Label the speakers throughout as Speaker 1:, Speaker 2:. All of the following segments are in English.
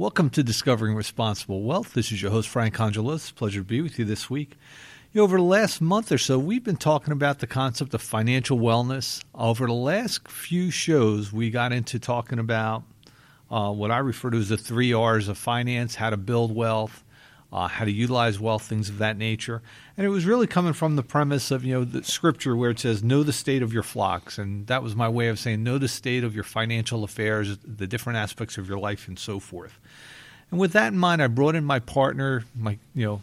Speaker 1: Welcome to Discovering Responsible Wealth. This is your host, Frank Congelosi. Pleasure to be with you this week. You know, over the last month or so, we've been talking about the concept of financial wellness. Over the last few shows, we got into talking about uh, what I refer to as the three R's of finance how to build wealth, uh, how to utilize wealth, things of that nature. And it was really coming from the premise of, you know, the scripture where it says, know the state of your flocks. And that was my way of saying, know the state of your financial affairs, the different aspects of your life, and so forth. And with that in mind, I brought in my partner, my, you know,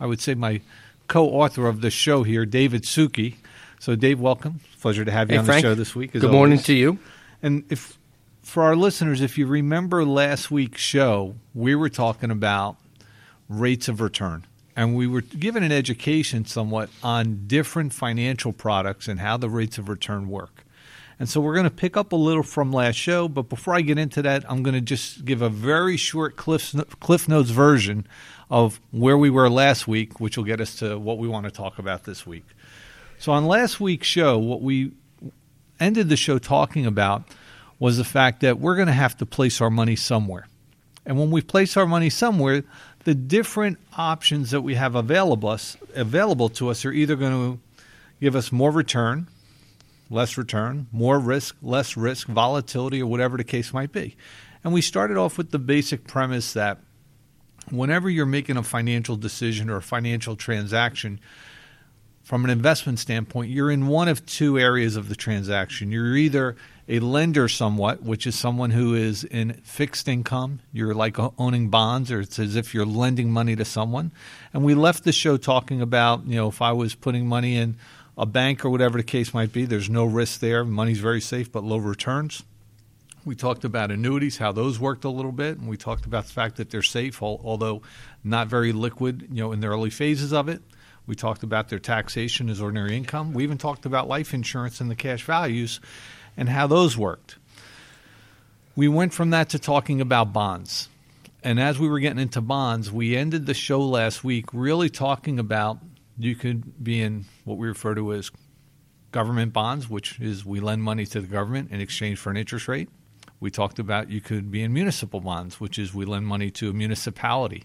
Speaker 1: I would say my co-author of the show here, David Suki. So, Dave, welcome. Pleasure to have you
Speaker 2: hey,
Speaker 1: on
Speaker 2: Frank.
Speaker 1: the show this week.
Speaker 2: Good always. morning to you.
Speaker 1: And if for our listeners, if you remember last week's show, we were talking about rates of return. And we were given an education somewhat on different financial products and how the rates of return work. And so we're going to pick up a little from last show, but before I get into that, I'm going to just give a very short Cliff, Cliff Notes version of where we were last week, which will get us to what we want to talk about this week. So on last week's show, what we ended the show talking about was the fact that we're going to have to place our money somewhere. And when we place our money somewhere, the different options that we have available us, available to us are either going to give us more return, less return, more risk, less risk, volatility, or whatever the case might be. And we started off with the basic premise that whenever you're making a financial decision or a financial transaction, from an investment standpoint, you're in one of two areas of the transaction. You're either a lender somewhat, which is someone who is in fixed income. You're like owning bonds, or it's as if you're lending money to someone. And we left the show talking about, you know, if I was putting money in a bank or whatever the case might be, there's no risk there. Money's very safe, but low returns. We talked about annuities, how those worked a little bit, and we talked about the fact that they're safe, although not very liquid, you know, in the early phases of it. We talked about their taxation as ordinary income. We even talked about life insurance and the cash values and how those worked. We went from that to talking about bonds. And as we were getting into bonds, we ended the show last week really talking about you could be in what we refer to as government bonds, which is we lend money to the government in exchange for an interest rate. We talked about you could be in municipal bonds, which is we lend money to a municipality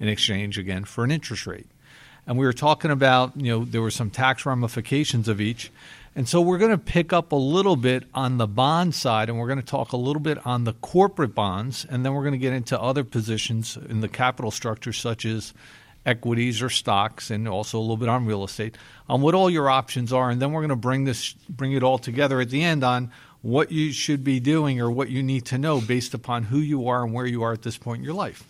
Speaker 1: in exchange again for an interest rate. And we were talking about, you know, there were some tax ramifications of each. And so we're going to pick up a little bit on the bond side and we're going to talk a little bit on the corporate bonds and then we're going to get into other positions in the capital structure such as equities or stocks and also a little bit on real estate on what all your options are and then we're going to bring this bring it all together at the end on what you should be doing or what you need to know based upon who you are and where you are at this point in your life.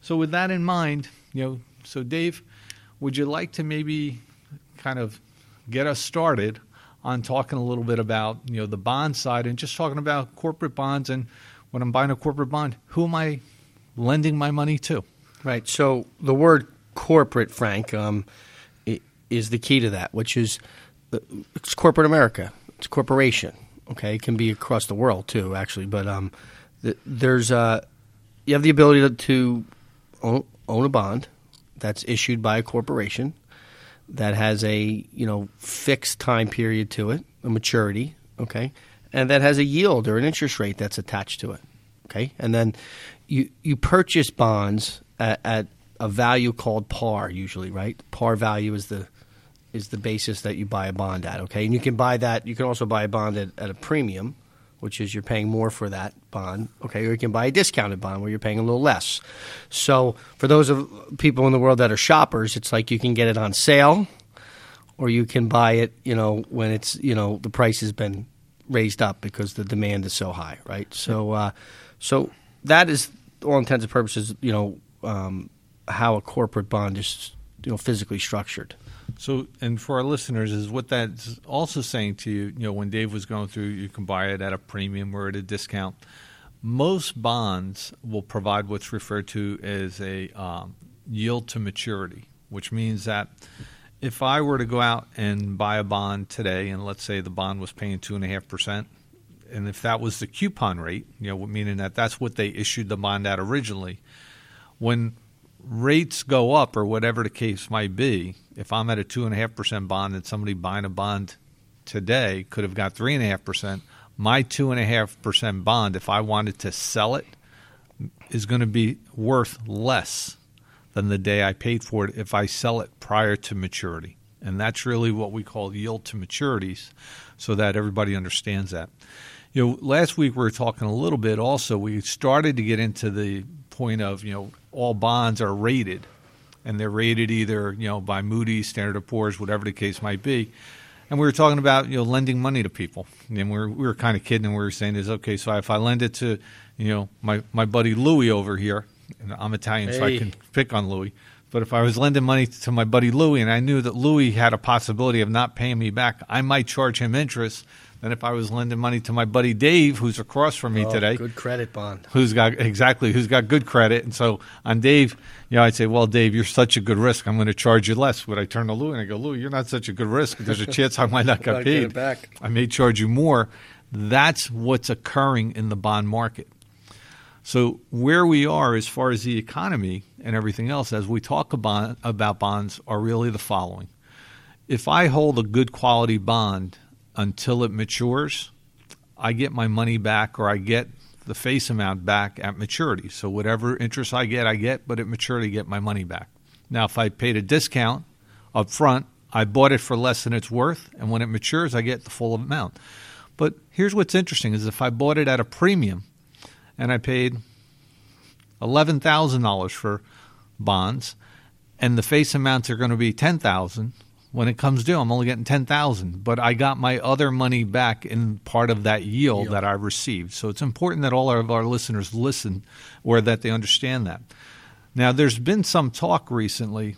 Speaker 1: So with that in mind, you know, so Dave, would you like to maybe kind of get us started on talking a little bit about you know the bond side and just talking about corporate bonds and when I'm buying a corporate bond, who am I lending my money to?
Speaker 2: Right. So the word corporate, Frank, um, is the key to that, which is uh, it's corporate America. It's corporation. Okay, it can be across the world too, actually. But um, there's uh, you have the ability to, own a bond that's issued by a corporation that has a you know fixed time period to it, a maturity, okay, and that has a yield or an interest rate that's attached to it, okay, and then you you purchase bonds at, at a value called par usually, right? Par value is the is the basis that you buy a bond at, okay, and you can buy that. You can also buy a bond at, at a premium, which is you're paying more for that bond, okay, or you can buy a discounted bond where you're paying a little less. So for those of people in the world that are shoppers, it's like you can get it on sale, or you can buy it, you know, when it's you know the price has been raised up because the demand is so high, right? So, uh, so that is all intents and purposes, you know, um, how a corporate bond is, you know, physically structured.
Speaker 1: So, and for our listeners, is what that's also saying to you, you know, when Dave was going through, you can buy it at a premium or at a discount. Most bonds will provide what's referred to as a um, yield to maturity, which means that if I were to go out and buy a bond today, and let's say the bond was paying two and a half percent, and if that was the coupon rate, you know, meaning that that's what they issued the bond at originally, when rates go up or whatever the case might be, if I'm at a two and a half percent bond and somebody buying a bond today could have got three and a half percent, my two and a half percent bond, if I wanted to sell it is going to be worth less than the day I paid for it if I sell it prior to maturity. And that's really what we call yield to maturities so that everybody understands that. You know, last week we were talking a little bit also, we started to get into the point of, you know, all bonds are rated and they're rated either, you know, by Moody's, Standard & Poor's, whatever the case might be and we were talking about you know lending money to people, and we were we were kind of kidding, and we were saying is okay. So if I lend it to you know my my buddy Louis over here, and I'm Italian,
Speaker 2: hey.
Speaker 1: so I can pick on Louis. But if I was lending money to my buddy Louis, and I knew that Louis had a possibility of not paying me back, I might charge him interest than if I was lending money to my buddy Dave, who's across from me
Speaker 2: Oh,
Speaker 1: today
Speaker 2: Good credit bond.
Speaker 1: who's got exactly who's got good credit. And so on Dave, you know, I'd say, "Well, Dave, you're such a good risk. I'm going to charge you less." Would I turn to Lou and I go, "Lou, you're not such a good risk. There's a chance I might not get paid.
Speaker 2: back."
Speaker 1: I may charge you more." That's what's occurring in the bond market. So where we are as far as the economy and everything else, as we talk about about bonds, are really the following: If I hold a good quality bond until it matures, I get my money back or I get the face amount back at maturity. So whatever interest I get, I get, but at maturity, get my money back. Now, if I paid a discount up front, I bought it for less than it's worth, and when it matures, I get the full amount. But here's what's interesting: is if I bought it at a premium, and I paid eleven thousand dollars for bonds, and the face amounts are going to be ten thousand. When it comes due, I'm only getting ten thousand, but I got my other money back in part of that yield,
Speaker 2: Yield.
Speaker 1: that I received. So it's important that all of our listeners listen, or that they understand that. Now, there's been some talk recently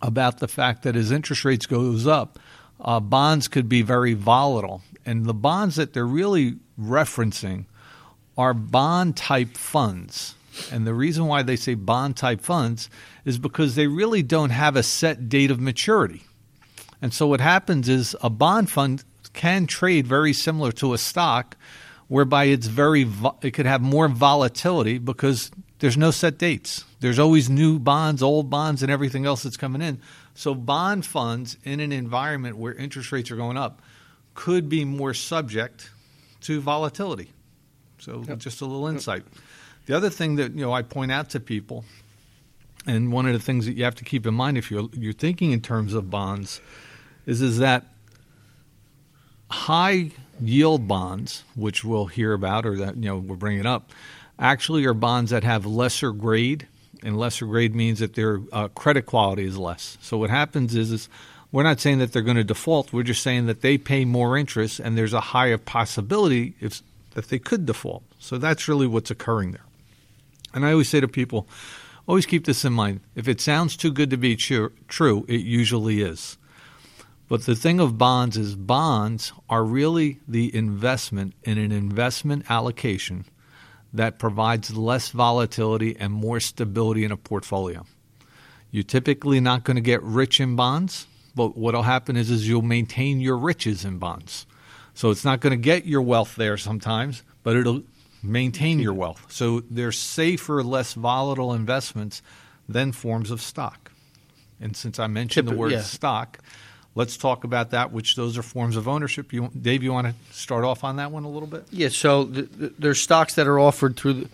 Speaker 1: about the fact that as interest rates goes up, uh, bonds could be very volatile, and the bonds that they're really referencing are bond type funds. And the reason why they say bond type funds is because they really don't have a set date of maturity. And so what happens is a bond fund can trade very similar to a stock whereby it's very it could have more volatility because there's no set dates. There's always new bonds, old bonds and everything else that's coming in. So bond funds in an environment where interest rates are going up could be more subject to volatility. So just a little insight. The other thing that you know I point out to people, and one of the things that you have to keep in mind if you're you're thinking in terms of bonds, is is that high yield bonds, which we'll hear about or that you know we're bringing up, actually are bonds that have lesser grade, and lesser grade means that their uh, credit quality is less. So what happens is is we're not saying that they're going to default. We're just saying that they pay more interest, and there's a higher possibility if that they could default. So that's really what's occurring there. And I always say to people, always keep this in mind. If it sounds too good to be true, true it usually is. But the thing of bonds is bonds are really the investment in an investment allocation that provides less volatility and more stability in a portfolio. You're typically not going to get rich in bonds, but what'll happen is, is you'll maintain your riches in bonds. So it's not going to get your wealth there sometimes, but it'll maintain your wealth. So they're safer, less volatile investments than forms of stock. And since I mentioned the word
Speaker 2: yeah.
Speaker 1: stock, let's talk about that. Which those are forms of ownership. You, Dave, you want to start off on that one a little bit?
Speaker 2: Yeah, so th- th- there's stocks that are offered through, the,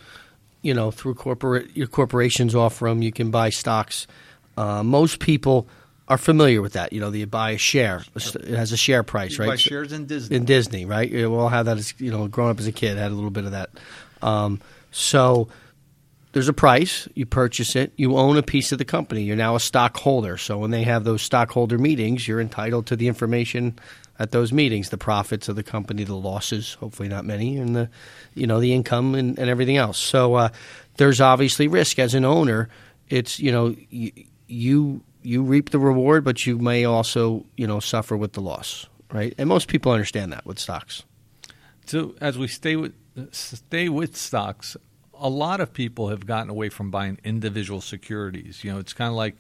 Speaker 2: you know, through corporate. Your corporations offer them. You can buy stocks. Uh, most people are familiar with that. You know, you buy a share. It has a share price,
Speaker 1: You
Speaker 2: right?
Speaker 1: buy shares in Disney.
Speaker 2: in Disney, right? We all have that as you know, growing up as a kid, had a little bit of that. Um, so there's a price. You purchase it. You own a piece of the company. You're now a stockholder. So when they have those stockholder meetings, you're entitled to the information at those meetings, the profits of the company, the losses, hopefully not many, and the you know the income and, and everything else. So uh, there's obviously risk as an owner. It's you know you, you you reap the reward, but you may also you know suffer with the loss, right? And most people understand that with stocks.
Speaker 1: So as we stay with stay with stocks, a lot of people have gotten away from buying individual securities. You know, it's kind of like,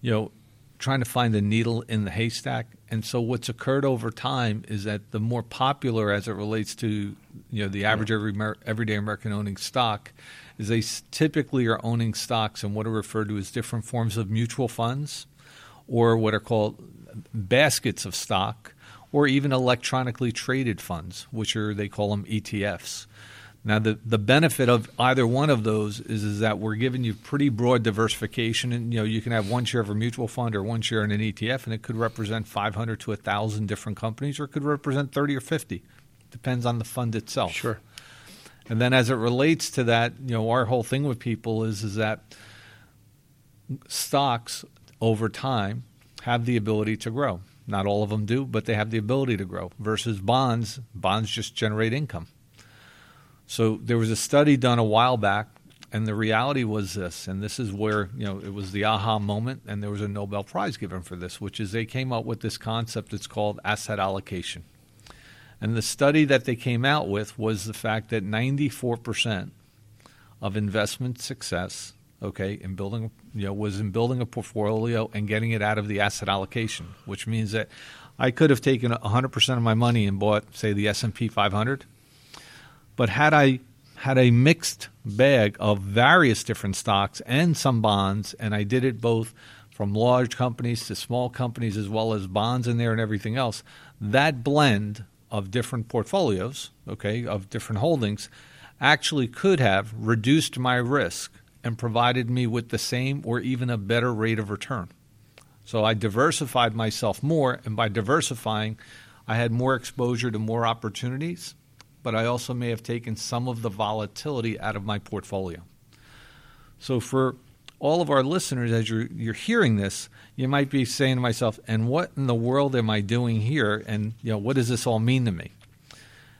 Speaker 1: you know, trying to find the needle in the haystack. And so what's occurred over time is that the more popular as it relates to, you know, the average every Amer- everyday American owning stock is they typically are owning stocks in what are referred to as different forms of mutual funds or what are called baskets of stock or even electronically traded funds, which are they call them ETFs. Now, the, the benefit of either one of those is, is that we're giving you pretty broad diversification. And, you know, you can have one share of a mutual fund or one share in an ETF, and it could represent 500 to 1,000 different companies, or it could represent 30 or 50. Depends on the fund itself.
Speaker 2: Sure.
Speaker 1: And then as it relates to that, you know, our whole thing with people is, is that stocks over time have the ability to grow. Not all of them do, but they have the ability to grow versus bonds. Bonds just generate income. So there was a study done a while back, and the reality was this, and this is where you know it was the aha moment, and there was a Nobel Prize given for this, which is they came up with this concept. It's called asset allocation, and the study that they came out with was the fact that 94 percent of investment success okay, in building, you know, was in building a portfolio and getting it out of the asset allocation, which means that I could have taken 100% of my money and bought, say, the S&P 500. But had I had a mixed bag of various different stocks and some bonds, and I did it both from large companies to small companies as well as bonds in there and everything else, that blend of different portfolios, okay, of different holdings, actually could have reduced my risk and provided me with the same or even a better rate of return. So I diversified myself more, and by diversifying, I had more exposure to more opportunities, but I also may have taken some of the volatility out of my portfolio. So for all of our listeners, as you're, you're hearing this, you might be saying to myself, and what in the world am I doing here? And you know, what does this all mean to me?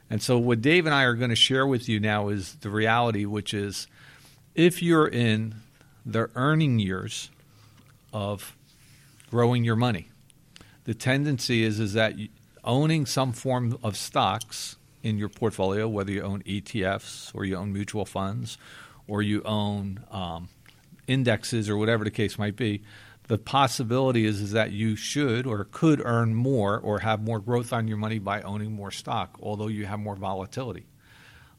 Speaker 1: And so what Dave and I are going to share with you now is the reality, which is – if you're in the earning years of growing your money, the tendency is is that owning some form of stocks in your portfolio, whether you own ETFs or you own mutual funds or you own um, indexes or whatever the case might be, the possibility is, is that you should or could earn more or have more growth on your money by owning more stock, although you have more volatility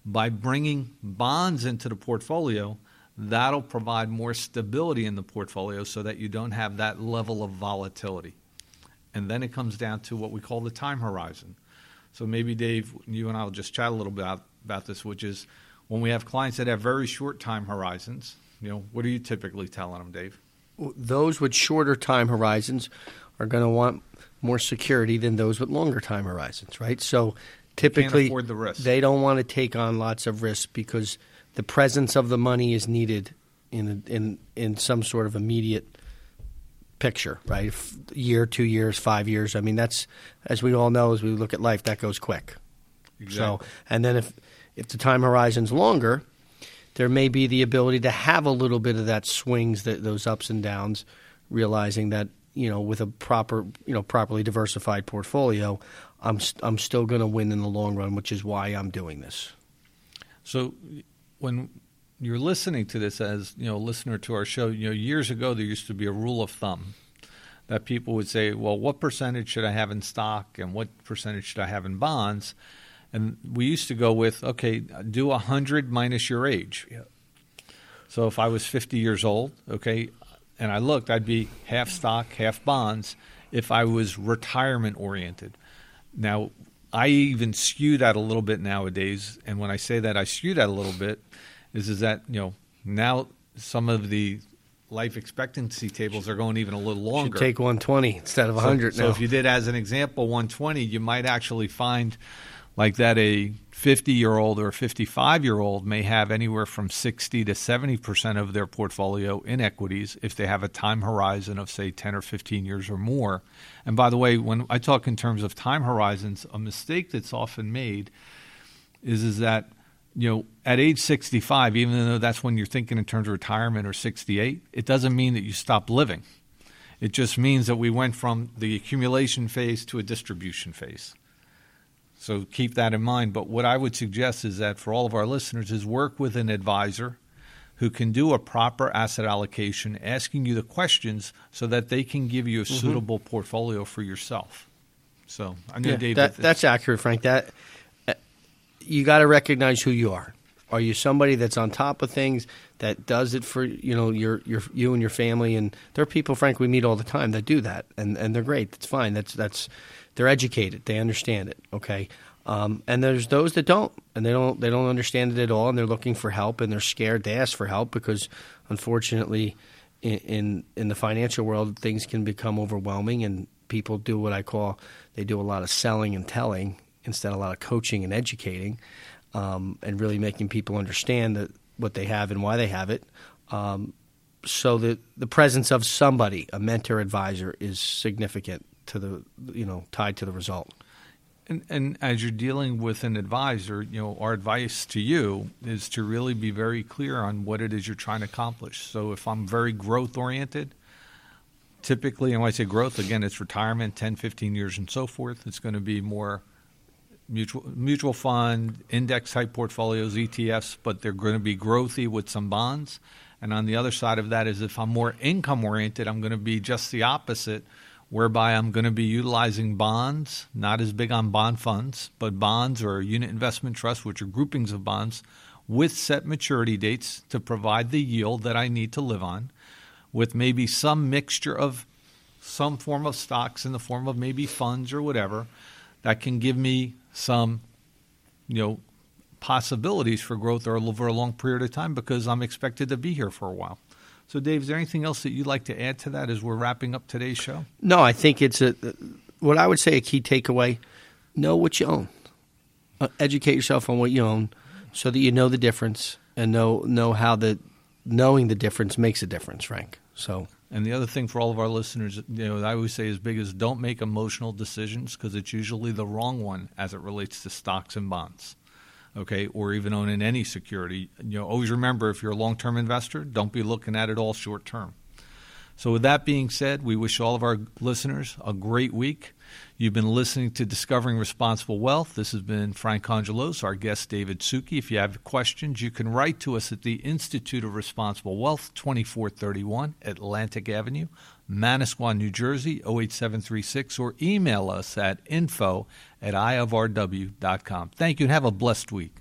Speaker 1: by bringing bonds into the portfolio, that'll provide more stability in the portfolio so that you don't have that level of volatility. And then it comes down to what we call the time horizon. So maybe, Dave, you and I will just chat a little bit about, about this, which is when we have clients that have very short time horizons, you know, what are you typically telling them, Dave?
Speaker 2: Those with shorter time horizons are going to want more security than those with longer time horizons, right? So typically
Speaker 1: the
Speaker 2: they don't want to take on lots of risk because the presence of the money is needed in in in some sort of immediate picture, right? Year, two years, five years. I mean, that's as we all know as we look at life, that goes quick.
Speaker 1: Exactly.
Speaker 2: So, and then if if the time horizon's longer, there may be the ability to have a little bit of that swings, that those ups and downs, realizing that you know with a proper you know properly diversified portfolio, I'm i I'm still going to win in the long run, which is why I'm doing this.
Speaker 1: So when you're listening to this as you know listener to our show, you know years ago there used to be a rule of thumb that people would say, well, what percentage should I have in stock and what percentage should I have in bonds? And we used to go with, okay, do 100 minus your age. Yeah. So if I was 50 years old, okay, and I looked, I'd be half stock, half bonds if I was retirement oriented. Now, I even skew that a little bit nowadays, and when I say that I skew that a little bit, is is that you know now some of the life expectancy tables are going even a little longer.
Speaker 2: Should take 120 instead of 100
Speaker 1: so,
Speaker 2: now.
Speaker 1: So if you did, as an example, 120, you might actually find like that a 50 year old or a 55 year old may have anywhere from 60 to 70 percent of their portfolio in equities if they have a time horizon of say 10 or 15 years or more. And by the way, when I talk in terms of time horizons, a mistake that's often made is is that you know at age 65, even though that's when you're thinking in terms of retirement or 68, it doesn't mean that you stop living. It just means that we went from the accumulation phase to a distribution phase. So keep that in mind. But what I would suggest is that for all of our listeners is work with an advisor who can do a proper asset allocation, asking you the questions so that they can give you a mm-hmm. suitable portfolio for yourself. So I know
Speaker 2: yeah,
Speaker 1: Dave.
Speaker 2: That, that's accurate, Frank. That uh, you got to recognize who you are. Are you somebody that's on top of things that does it for you know your your you and your family? And there are people, Frank, we meet all the time that do that, and and they're great. That's fine. That's that's they're educated. They understand it. Okay. Um, and there's those that don't, and they don't they don't understand it at all, and they're looking for help, and they're scared to ask for help because, unfortunately, in in, in the financial world, things can become overwhelming, and people do what I call they do a lot of selling and telling instead of a lot of coaching and educating, um, and really making people understand that what they have and why they have it. Um, so that the presence of somebody, a mentor advisor, is significant to the you know tied to the result.
Speaker 1: And, and, as you're dealing with an advisor, you know, our advice to you is to really be very clear on what it is you're trying to accomplish. So if I'm very growth oriented, typically, and when I say growth, again, it's retirement, 10, 15 years and so forth. It's going to be more mutual mutual fund, index type portfolios, ETFs, but they're going to be growthy with some bonds. And on the other side of that is if I'm more income oriented, I'm going to be just the opposite – whereby I'm going to be utilizing bonds, not as big on bond funds, but bonds or unit investment trusts, which are groupings of bonds with set maturity dates to provide the yield that I need to live on, with maybe some mixture of some form of stocks in the form of maybe funds or whatever that can give me some, you know, possibilities for growth over a long period of time because I'm expected to be here for a while. So, Dave, is there anything else that you'd like to add to that as we're wrapping up today's show?
Speaker 2: No, I think it's a what I would say a key takeaway: know what you own, uh, educate yourself on what you own, so that you know the difference and know know how the knowing the difference makes a difference, Frank. So.
Speaker 1: And the other thing for all of our listeners, you know, I always say as big as don't make emotional decisions because it's usually the wrong one as it relates to stocks and bonds okay, or even owning any security. You know, always remember if you're a long-term investor, don't be looking at it all short-term. So, with that being said, we wish all of our listeners a great week. You've been listening to Discovering Responsible Wealth. This has been Frank Congelosi, our guest David Suki. If you have questions, you can write to us at the Institute of Responsible Wealth, 2431 Atlantic Avenue, Manasquan, New Jersey, 08736, or email us at info at iofrw.com. Thank you and have a blessed week.